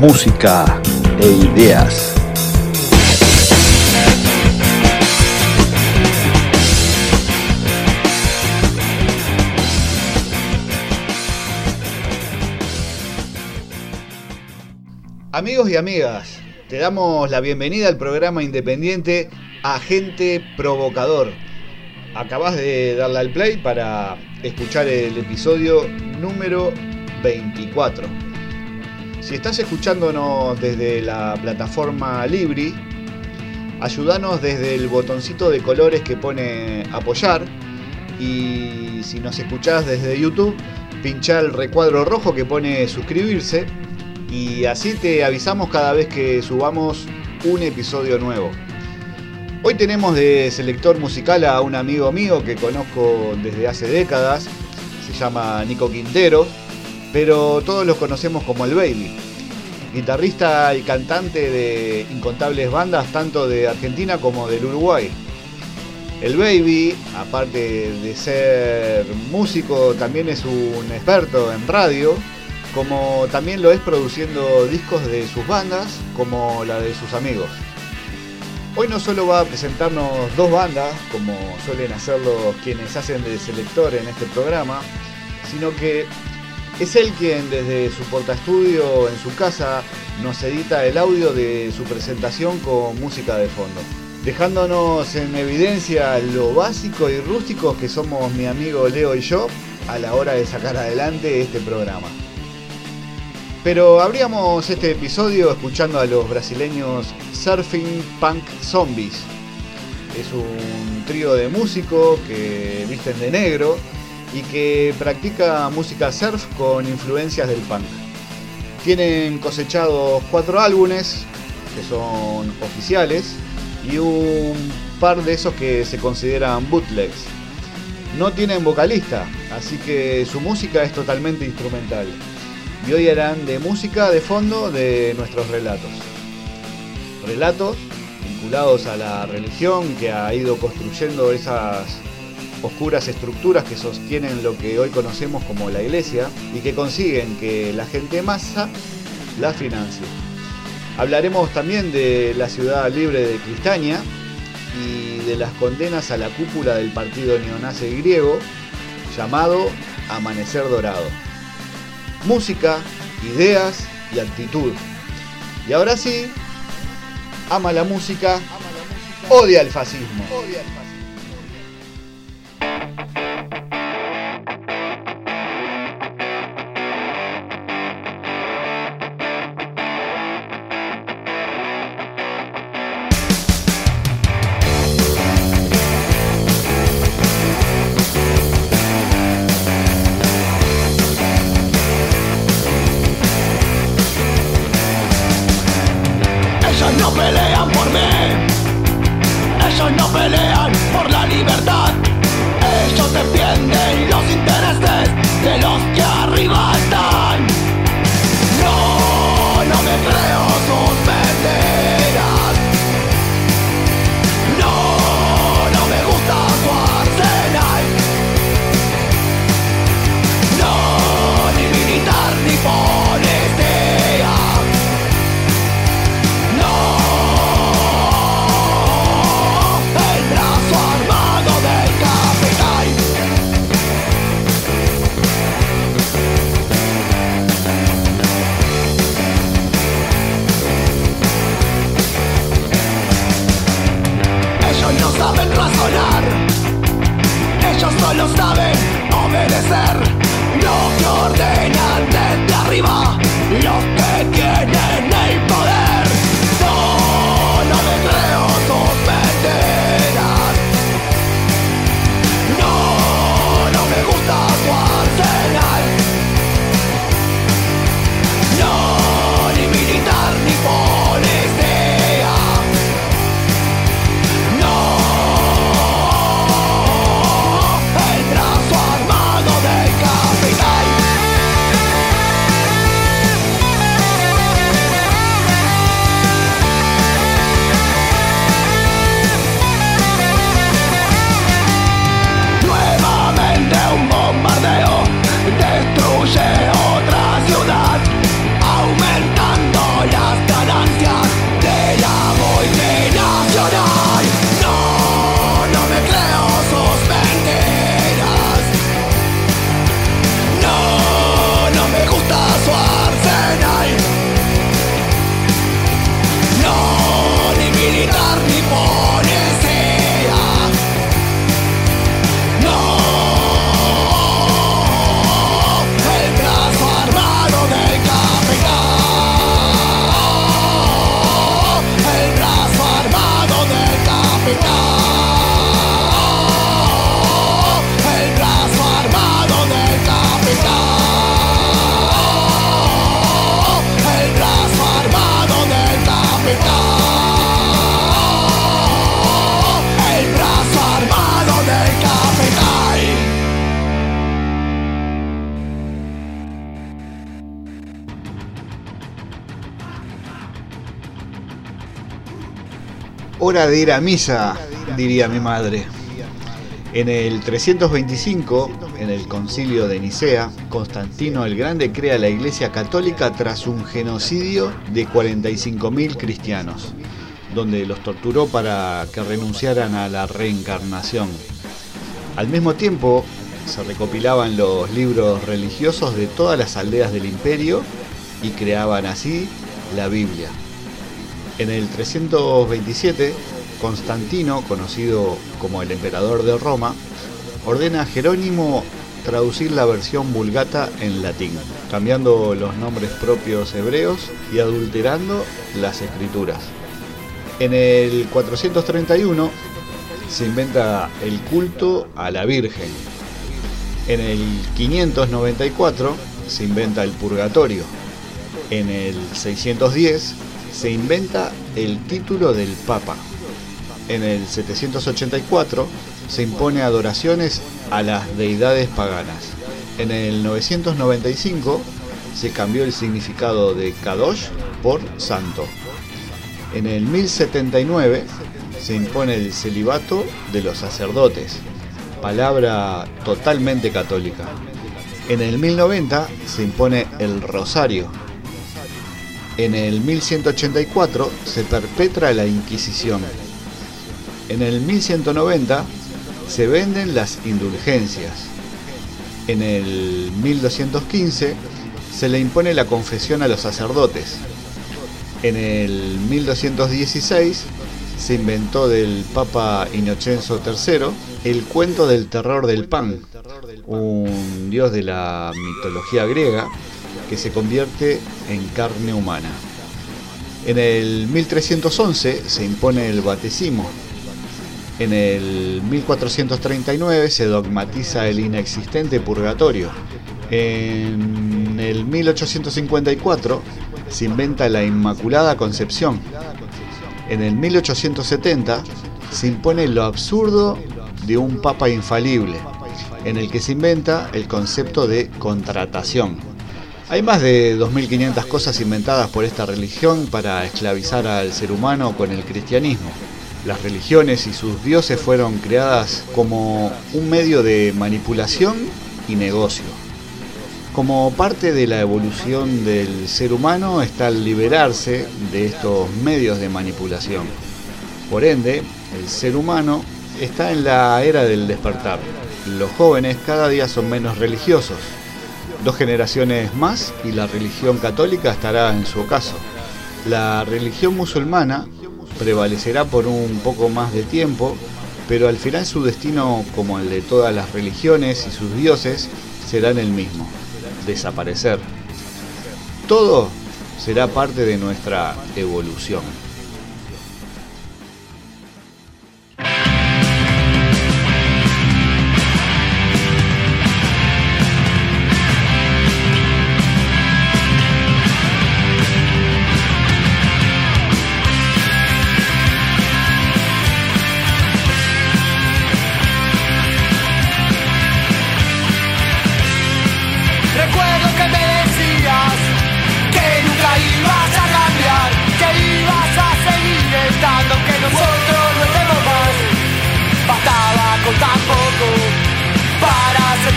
música e ideas. Amigos y amigas, te damos la bienvenida al programa independiente Agente Provocador. Acabas de darle al play para escuchar el episodio número 24. Si estás escuchándonos desde la plataforma Libri, ayúdanos desde el botoncito de colores que pone apoyar y si nos escuchás desde YouTube, pincha el recuadro rojo que pone suscribirse y así te avisamos cada vez que subamos un episodio nuevo. Hoy tenemos de selector musical a un amigo mío que conozco desde hace décadas, se llama Nico Quintero, pero todos lo conocemos como el Baby. Guitarrista y cantante de incontables bandas tanto de Argentina como del Uruguay. El Baby, aparte de ser músico, también es un experto en radio como también lo es produciendo discos de sus bandas como la de sus amigos. Hoy no solo va a presentarnos dos bandas, como suelen hacerlo quienes hacen de selector en este programa, sino que es él quien desde su portaestudio en su casa nos edita el audio de su presentación con música de fondo, dejándonos en evidencia lo básico y rústico que somos mi amigo Leo y yo a la hora de sacar adelante este programa. Pero abríamos este episodio escuchando a los brasileños Surfing Punk Zombies. Es un trío de músicos que visten de negro y que practica música surf con influencias del punk. Tienen cosechados cuatro álbumes que son oficiales y un par de esos que se consideran bootlegs. No tienen vocalista, así que su música es totalmente instrumental y hoy harán de música de fondo de nuestros relatos. Relatos vinculados a la religión que ha ido construyendo esas oscuras estructuras que sostienen lo que hoy conocemos como la iglesia y que consiguen que la gente masa la financie. Hablaremos también de la ciudad libre de Cristania y de las condenas a la cúpula del partido neonazi griego llamado Amanecer Dorado música, ideas y actitud. Y ahora sí, ama la música, odia el fascismo. De ir a misa, diría mi madre. En el 325, en el concilio de Nicea, Constantino el Grande crea la Iglesia Católica tras un genocidio de 45.000 cristianos, donde los torturó para que renunciaran a la reencarnación. Al mismo tiempo, se recopilaban los libros religiosos de todas las aldeas del imperio y creaban así la Biblia. En el 327, Constantino, conocido como el emperador de Roma, ordena a Jerónimo traducir la versión vulgata en latín, cambiando los nombres propios hebreos y adulterando las escrituras. En el 431 se inventa el culto a la Virgen. En el 594 se inventa el purgatorio. En el 610 se inventa el título del Papa en el 784 se impone adoraciones a las deidades paganas. En el 995 se cambió el significado de Kadosh por santo. En el 1079 se impone el celibato de los sacerdotes, palabra totalmente católica. En el 1090 se impone el rosario. En el 1184 se perpetra la Inquisición en el 1190 se venden las indulgencias. En el 1215 se le impone la confesión a los sacerdotes. En el 1216 se inventó del Papa Inocenzo III el cuento del terror del pan, un dios de la mitología griega que se convierte en carne humana. En el 1311 se impone el batesimo, en el 1439 se dogmatiza el inexistente purgatorio. En el 1854 se inventa la Inmaculada Concepción. En el 1870 se impone lo absurdo de un papa infalible, en el que se inventa el concepto de contratación. Hay más de 2.500 cosas inventadas por esta religión para esclavizar al ser humano con el cristianismo. Las religiones y sus dioses fueron creadas como un medio de manipulación y negocio. Como parte de la evolución del ser humano está el liberarse de estos medios de manipulación. Por ende, el ser humano está en la era del despertar. Los jóvenes cada día son menos religiosos. Dos generaciones más y la religión católica estará en su ocaso. La religión musulmana prevalecerá por un poco más de tiempo, pero al final su destino, como el de todas las religiones y sus dioses, serán el mismo, desaparecer. Todo será parte de nuestra evolución.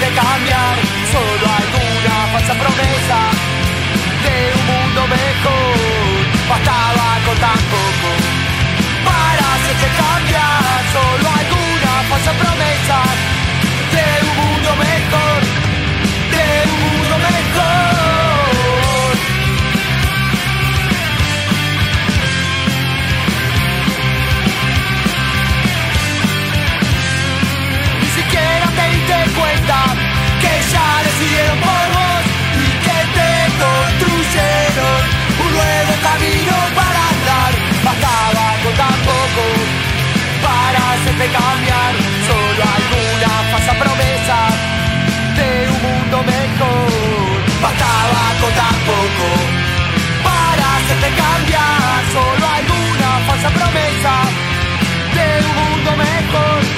de cambiar, solo alguna falsa promesa de un mundo mejor. Bastaba con tan poco para hacerte cambiar, solo alguna falsa promesa de un mundo mejor. camino para andar, bastaba con tan poco para hacerte cambiar. Solo alguna falsa promesa de un mundo mejor, bastaba con tan poco para hacerte cambiar. Solo alguna falsa promesa de un mundo mejor.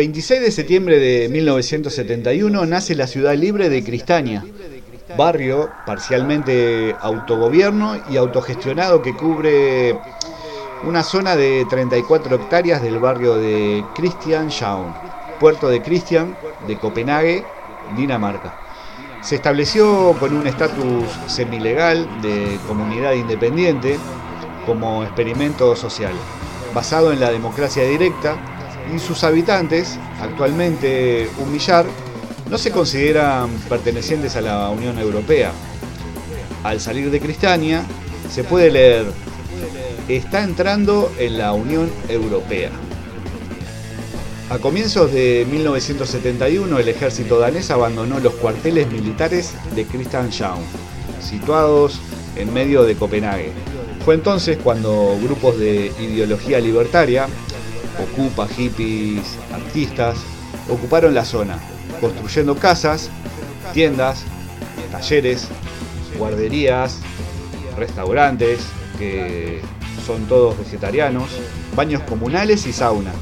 26 de septiembre de 1971 nace la ciudad libre de Cristania, barrio parcialmente autogobierno y autogestionado que cubre una zona de 34 hectáreas del barrio de Christianshavn, puerto de Christian de Copenhague, Dinamarca. Se estableció con un estatus semilegal de comunidad independiente como experimento social, basado en la democracia directa y sus habitantes, actualmente un millar, no se consideran pertenecientes a la Unión Europea. Al salir de Cristania, se puede leer, está entrando en la Unión Europea. A comienzos de 1971, el ejército danés abandonó los cuarteles militares de Christianshavn, situados en medio de Copenhague. Fue entonces cuando grupos de ideología libertaria Ocupa, hippies, artistas, ocuparon la zona, construyendo casas, tiendas, talleres, guarderías, restaurantes, que son todos vegetarianos, baños comunales y sauna,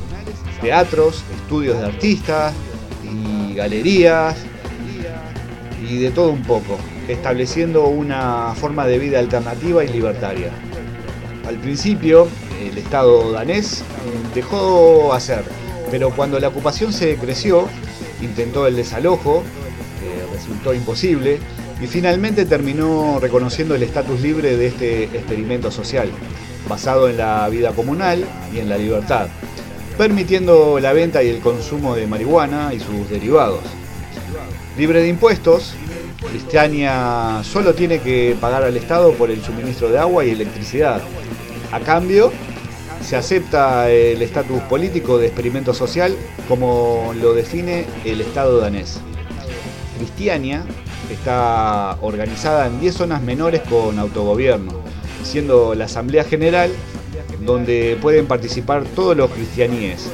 teatros, estudios de artistas y galerías y de todo un poco, estableciendo una forma de vida alternativa y libertaria. Al principio, el Estado danés dejó hacer, pero cuando la ocupación se creció, intentó el desalojo, que resultó imposible, y finalmente terminó reconociendo el estatus libre de este experimento social, basado en la vida comunal y en la libertad, permitiendo la venta y el consumo de marihuana y sus derivados. Libre de impuestos, Cristiania solo tiene que pagar al Estado por el suministro de agua y electricidad, a cambio, se acepta el estatus político de experimento social como lo define el Estado danés. Cristiania está organizada en 10 zonas menores con autogobierno, siendo la Asamblea General donde pueden participar todos los cristianíes,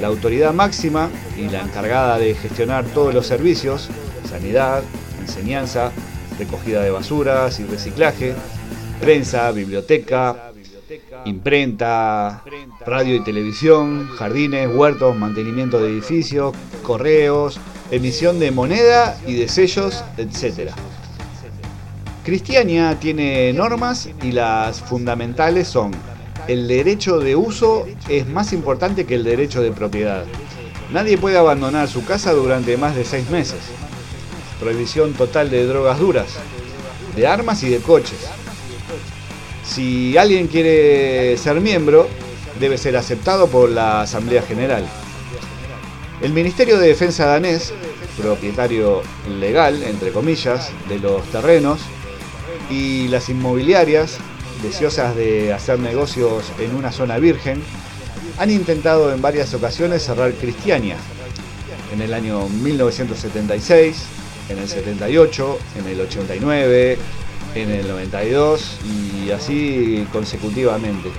la autoridad máxima y la encargada de gestionar todos los servicios, sanidad, enseñanza, recogida de basuras y reciclaje, prensa, biblioteca, imprenta, radio y televisión, jardines, huertos, mantenimiento de edificios, correos, emisión de moneda y de sellos, etc. Cristiania tiene normas y las fundamentales son el derecho de uso es más importante que el derecho de propiedad. Nadie puede abandonar su casa durante más de seis meses. Prohibición total de drogas duras, de armas y de coches si alguien quiere ser miembro, debe ser aceptado por la Asamblea General. El Ministerio de Defensa danés, propietario legal, entre comillas, de los terrenos, y las inmobiliarias, deseosas de hacer negocios en una zona virgen, han intentado en varias ocasiones cerrar Cristiania. En el año 1976, en el 78, en el 89, en el 92 y así consecutivamente,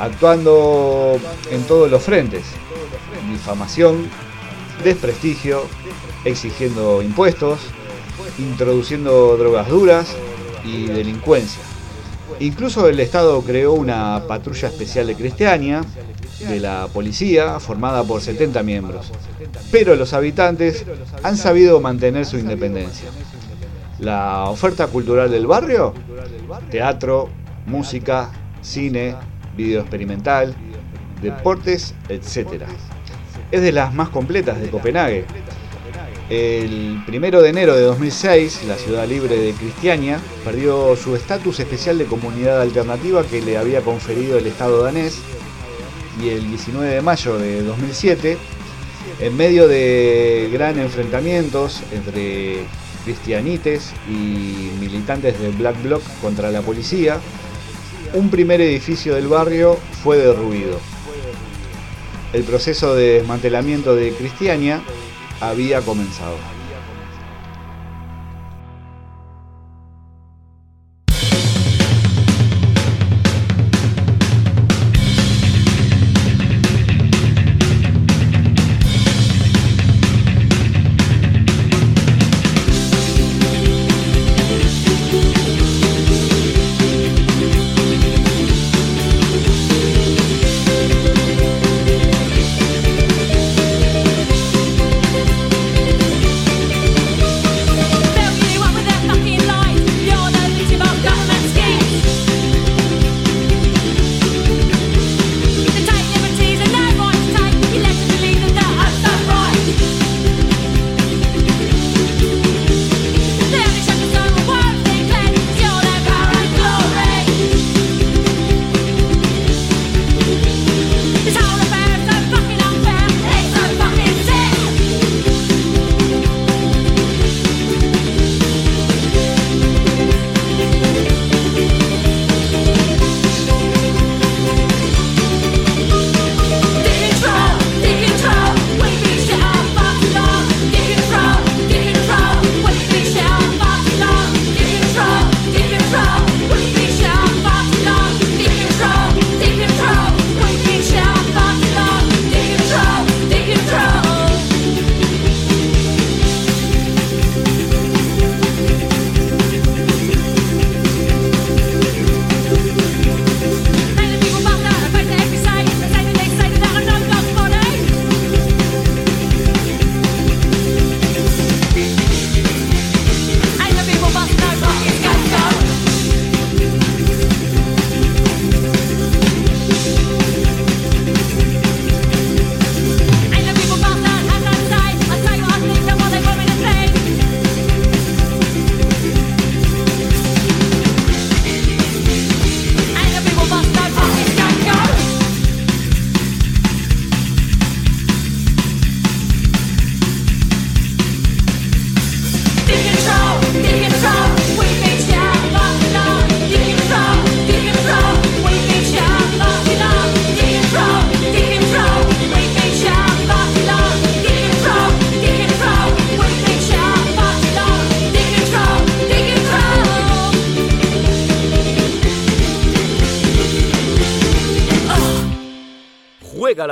actuando en todos los frentes, difamación, desprestigio, exigiendo impuestos, introduciendo drogas duras y delincuencia. Incluso el Estado creó una patrulla especial de Cristiania, de la policía, formada por 70 miembros. Pero los habitantes han sabido mantener su independencia. La oferta cultural del barrio, teatro, música, cine, video experimental, deportes, etc. Es de las más completas de Copenhague. El primero de enero de 2006, la ciudad libre de Cristiania perdió su estatus especial de comunidad alternativa que le había conferido el Estado danés y el 19 de mayo de 2007, en medio de gran enfrentamientos entre cristianites y militantes del Black Bloc contra la policía, un primer edificio del barrio fue derruido. El proceso de desmantelamiento de Cristiania había comenzado.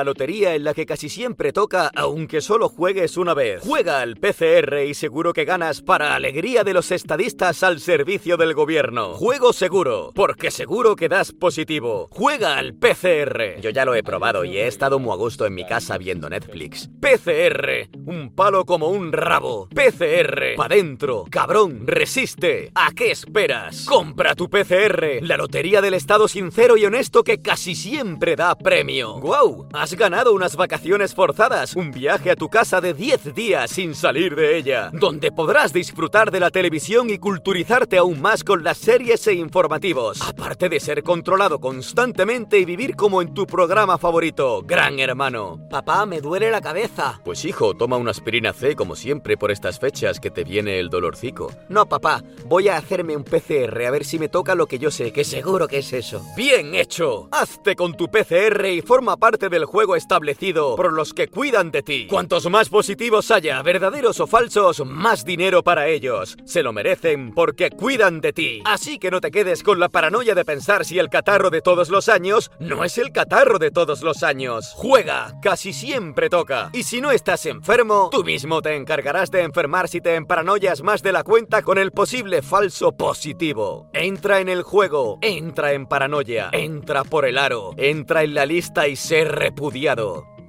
Lotería en la que casi siempre toca, aunque solo juegues una vez. Juega al PCR y seguro que ganas para alegría de los estadistas al servicio del gobierno. Juego seguro, porque seguro que das positivo. Juega al PCR. Yo ya lo he probado y he estado muy a gusto en mi casa viendo Netflix. PCR, un palo como un rabo. PCR, pa' dentro. Cabrón, resiste. ¿A qué esperas? Compra tu PCR, la lotería del estado sincero y honesto que casi siempre da premio. ¡Wow! Has ganado unas vacaciones forzadas, un viaje a tu casa de 10 días sin salir de ella, donde podrás disfrutar de la televisión y culturizarte aún más con las series e informativos, aparte de ser controlado constantemente y vivir como en tu programa favorito, Gran Hermano. Papá, me duele la cabeza. Pues hijo, toma una aspirina C como siempre por estas fechas que te viene el dolorcico. No, papá, voy a hacerme un PCR a ver si me toca lo que yo sé, que seguro que es eso. ¡Bien hecho! Hazte con tu PCR y forma parte del juego establecido por los que cuidan de ti. Cuantos más positivos haya, verdaderos o falsos, más dinero para ellos. Se lo merecen porque cuidan de ti. Así que no te quedes con la paranoia de pensar si el catarro de todos los años no es el catarro de todos los años. Juega, casi siempre toca. Y si no estás enfermo, tú mismo te encargarás de enfermar si te emparanoias más de la cuenta con el posible falso positivo. Entra en el juego, entra en paranoia, entra por el aro, entra en la lista y ser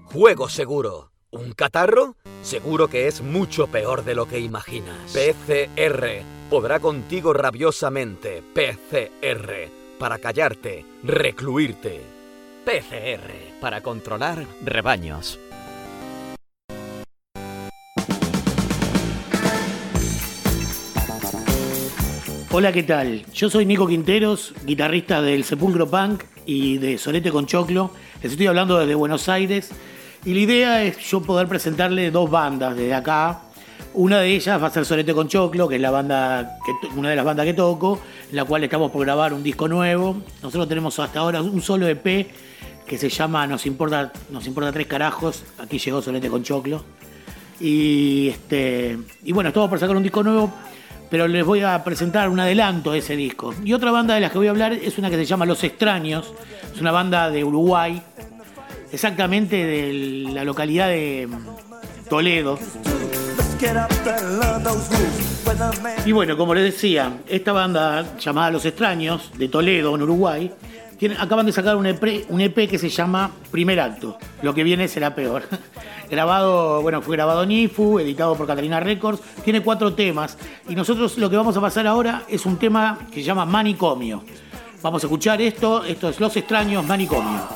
Juego seguro. ¿Un catarro? Seguro que es mucho peor de lo que imaginas. PCR. Podrá contigo rabiosamente. PCR. Para callarte, recluirte. PCR. Para controlar rebaños. Hola, ¿qué tal? Yo soy Nico Quinteros, guitarrista del Sepulcro Punk y de Solete con Choclo. Les estoy hablando desde Buenos Aires y la idea es yo poder presentarle dos bandas desde acá. Una de ellas va a ser Solete con Choclo, que es la banda una de las bandas que toco, en la cual estamos por grabar un disco nuevo. Nosotros tenemos hasta ahora un solo EP que se llama Nos importa, nos importa tres carajos. Aquí llegó Solete con Choclo. Y este y bueno, estamos por sacar un disco nuevo, pero les voy a presentar un adelanto de ese disco. Y otra banda de las que voy a hablar es una que se llama Los Extraños. Es una banda de Uruguay, exactamente de la localidad de Toledo. Y bueno, como les decía, esta banda llamada Los Extraños, de Toledo, en Uruguay, acaban de sacar un EP, EP que se llama Primer Acto. Lo que viene será peor. grabado, bueno, fue grabado en IFU, editado por Catalina Records. Tiene cuatro temas. Y nosotros lo que vamos a pasar ahora es un tema que se llama Manicomio. Vamos a escuchar esto. Esto es Los Extraños Manicomio.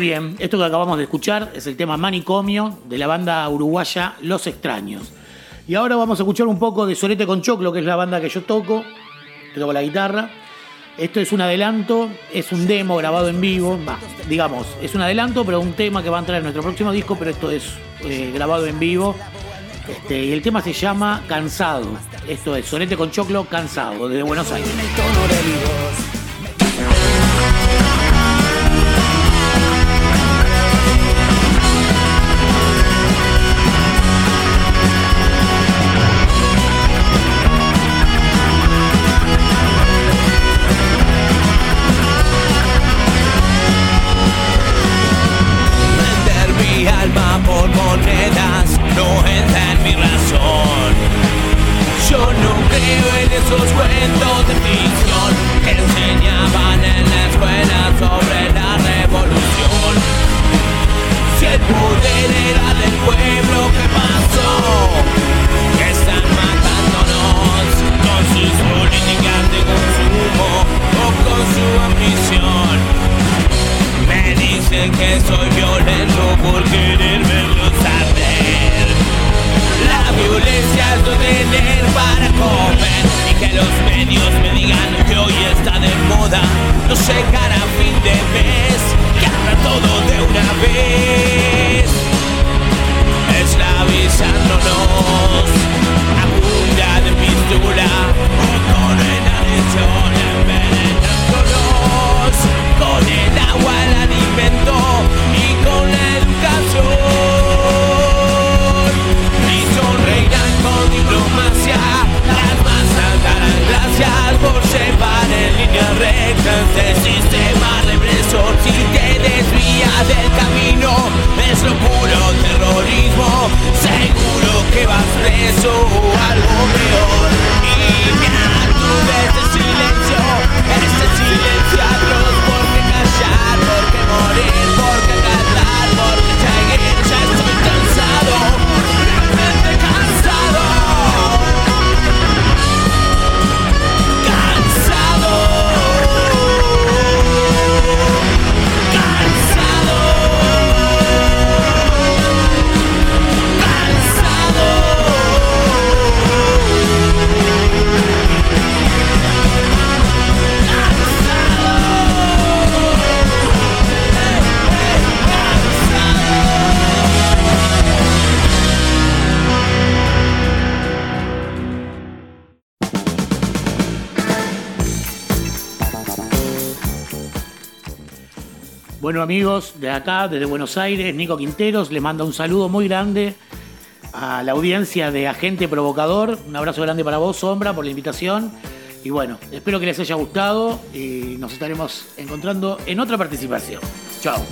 Muy bien. Esto que acabamos de escuchar es el tema Manicomio de la banda uruguaya Los Extraños. Y ahora vamos a escuchar un poco de Solete con Choclo, que es la banda que yo toco. Toco la guitarra. Esto es un adelanto, es un demo grabado en vivo. Digamos, es un adelanto, pero un tema que va a entrar en nuestro próximo disco, pero esto es eh, grabado en vivo. Este, y el tema se llama Cansado. Esto es Solete con Choclo Cansado, desde Buenos Aires. Para comer y que los medios me digan que hoy está de moda. No llegar a fin de mes, que haga todo de una vez. Esclavizándonos a punta de pistola o con el adicción envenenándonos con el agua, el alimento amigos, de acá, desde Buenos Aires, Nico Quinteros, les manda un saludo muy grande a la audiencia de Agente Provocador. Un abrazo grande para vos, Sombra, por la invitación. Y bueno, espero que les haya gustado y nos estaremos encontrando en otra participación. Chao.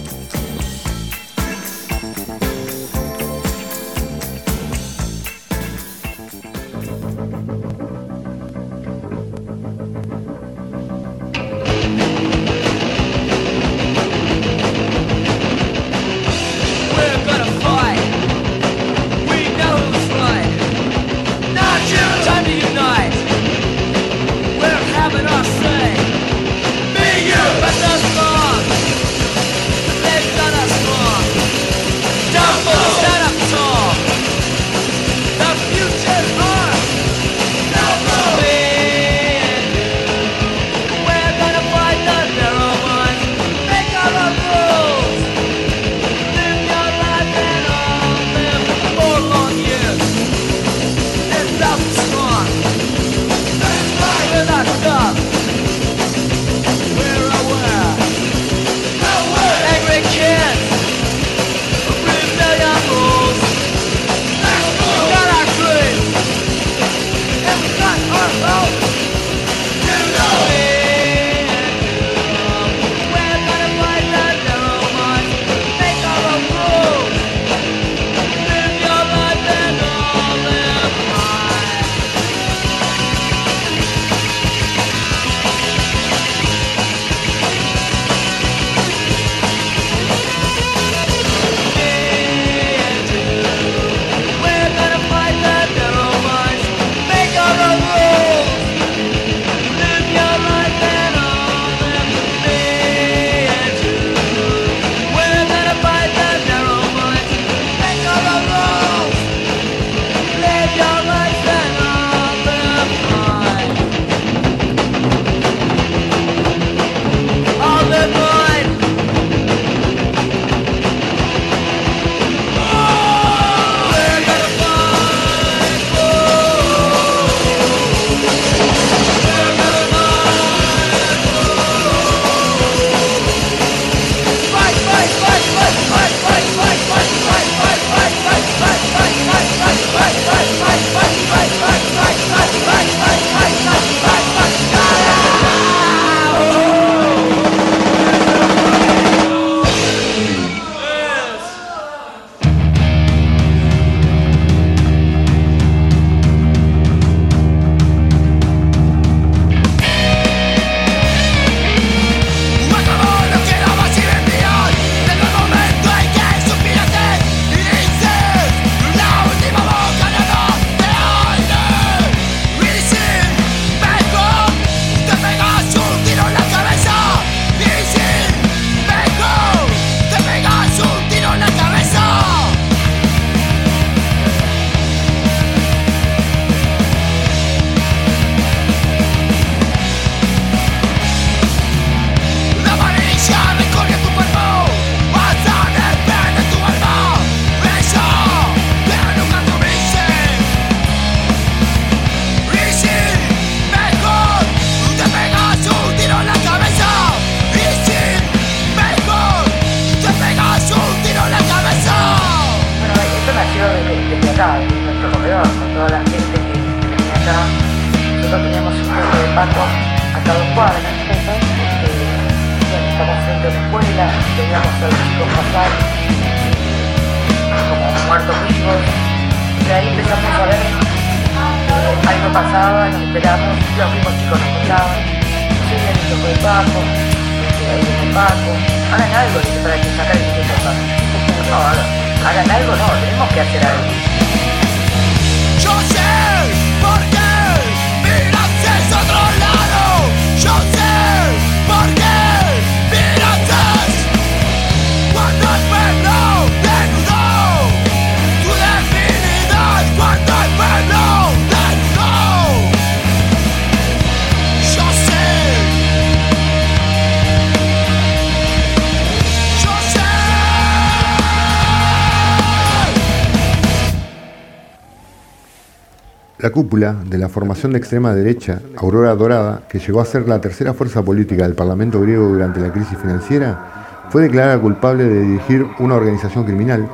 La cúpula de la formación de extrema derecha, Aurora Dorada, que llegó a ser la tercera fuerza política del Parlamento griego durante la crisis financiera, fue declarada culpable de dirigir una organización criminal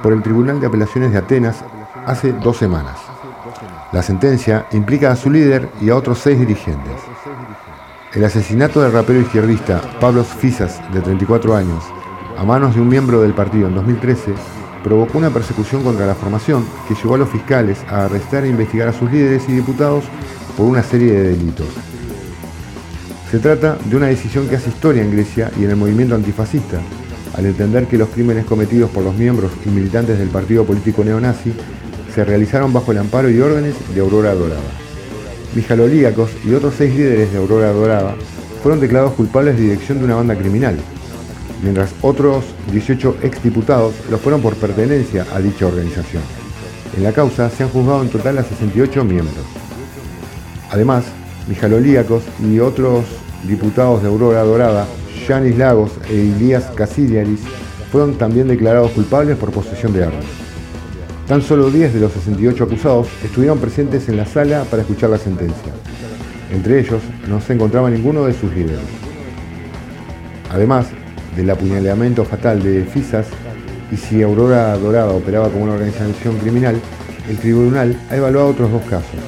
por el Tribunal de Apelaciones de Atenas hace dos semanas. La sentencia implica a su líder y a otros seis dirigentes. El asesinato del rapero izquierdista Pablos Fisas, de 34 años, a manos de un miembro del partido en 2013, provocó una persecución contra la formación que llevó a los fiscales a arrestar e investigar a sus líderes y diputados por una serie de delitos. Se trata de una decisión que hace historia en Grecia y en el movimiento antifascista, al entender que los crímenes cometidos por los miembros y militantes del partido político neonazi se realizaron bajo el amparo y órdenes de Aurora Dorada. Mijalolíacos y otros seis líderes de Aurora Dorada fueron declarados culpables de dirección de una banda criminal, mientras otros 18 exdiputados lo fueron por pertenencia a dicha organización. En la causa se han juzgado en total a 68 miembros. Además, Mijalolíacos y otros diputados de Aurora Dorada, Yanis Lagos e Ilías Casiliaris, fueron también declarados culpables por posesión de armas. Tan solo 10 de los 68 acusados estuvieron presentes en la sala para escuchar la sentencia. Entre ellos no se encontraba ninguno de sus líderes. Además del apuñalamiento fatal de Fisas, y si Aurora Dorada operaba como una organización criminal, el tribunal ha evaluado otros dos casos,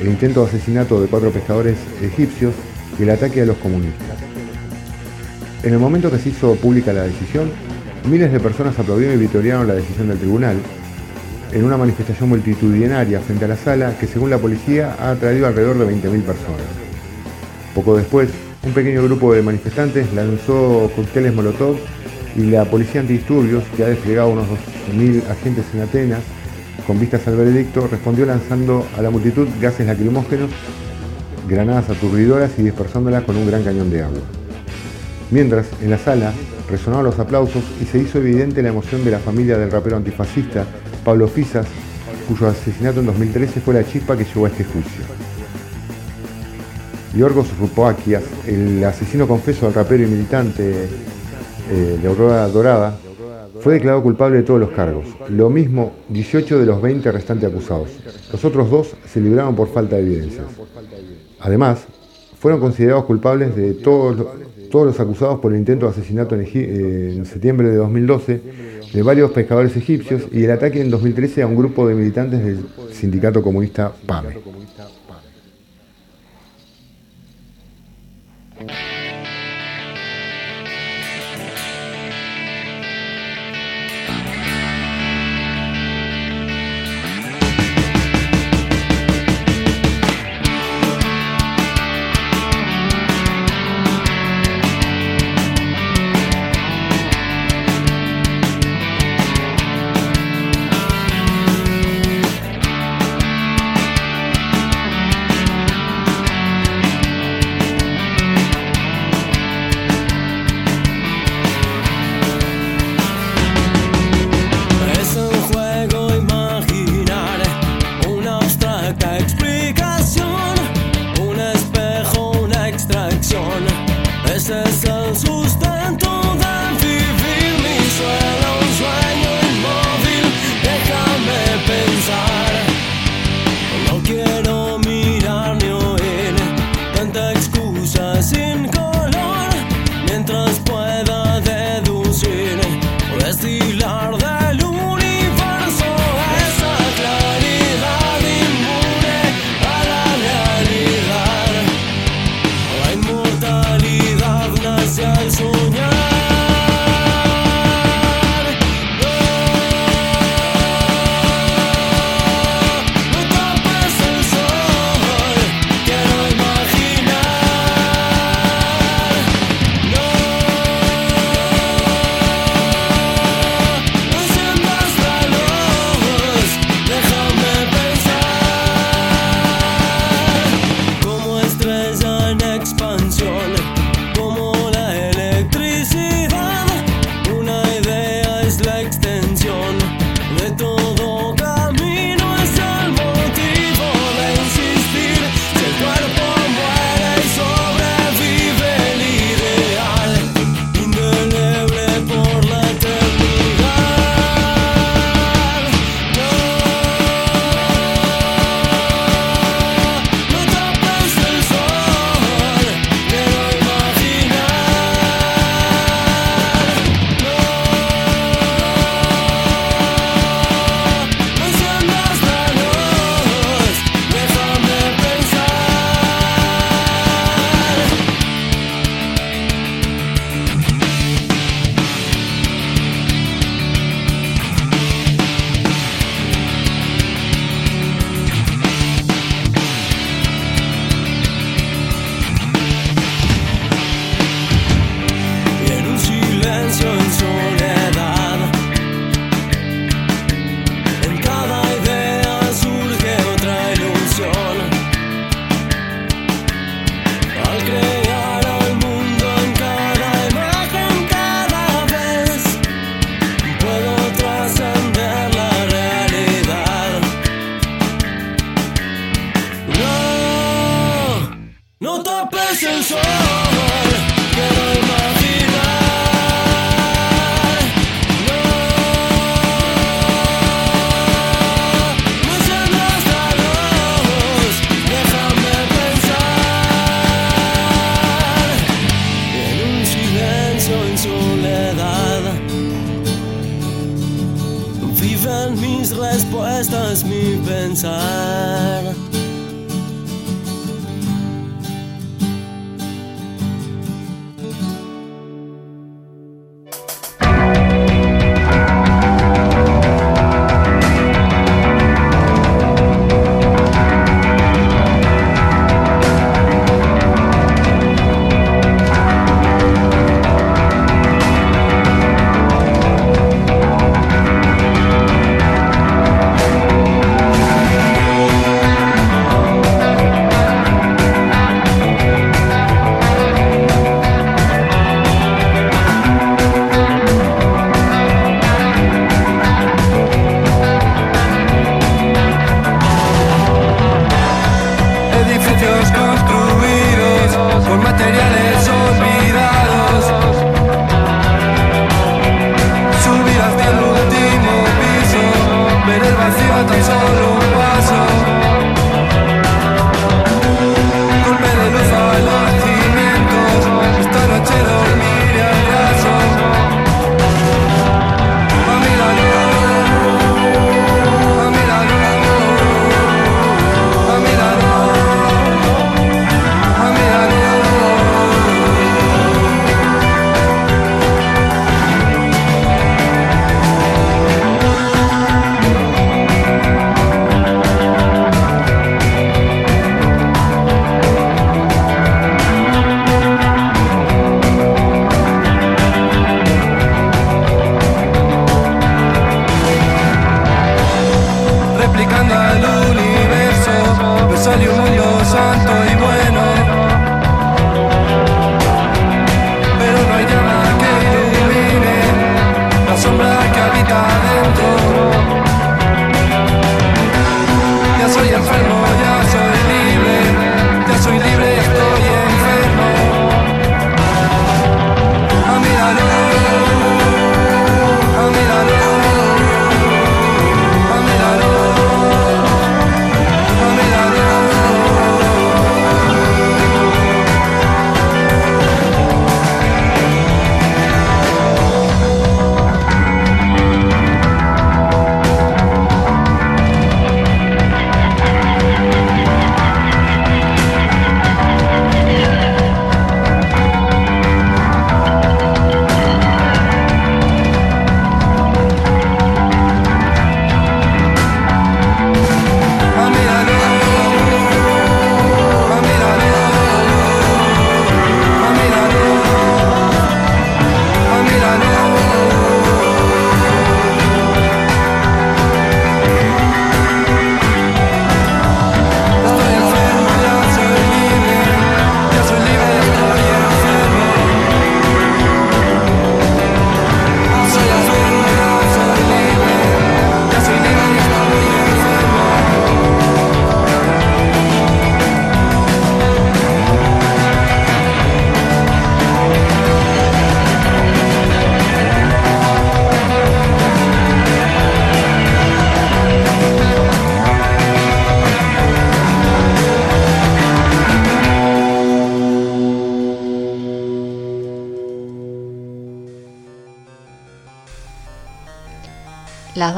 el intento de asesinato de cuatro pescadores egipcios y el ataque a los comunistas. En el momento que se hizo pública la decisión, miles de personas aplaudieron y victoriaron la decisión del tribunal en una manifestación multitudinaria frente a la sala que según la policía ha atraído alrededor de 20.000 personas. Poco después, un pequeño grupo de manifestantes lanzó cócteles Molotov y la policía antidisturbios, que ha desplegado unos 2.000 agentes en Atenas, con vistas al veredicto, respondió lanzando a la multitud gases lacrimógenos, granadas aturdidoras y dispersándolas con un gran cañón de agua. Mientras, en la sala, resonaban los aplausos y se hizo evidente la emoción de la familia del rapero antifascista Pablo Fisas, cuyo asesinato en 2013 fue la chispa que llevó a este juicio. Yorgos Rupoakias, el asesino confeso del rapero y militante eh, de Aurora Dorada, fue declarado culpable de todos los cargos. Lo mismo 18 de los 20 restantes acusados. Los otros dos se libraron por falta de evidencias. Además, fueron considerados culpables de todos, los- todos los acusados por el intento de asesinato en, eh, en septiembre de 2012 de varios pescadores egipcios y el ataque en 2013 a un grupo de militantes del sindicato comunista PAME. pensa só.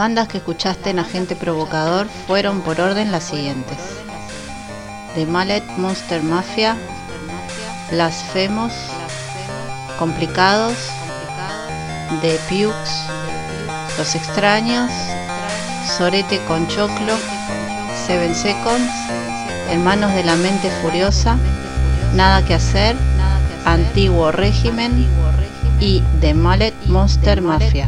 bandas que escuchaste en Agente Provocador fueron por orden las siguientes. The Mallet Monster Mafia, Blasfemos, Complicados, The Pukes, Los Extraños, Sorete con Choclo, Seven Seconds, Hermanos de la Mente Furiosa, Nada que Hacer, Antiguo Régimen y The Mallet Monster Mafia.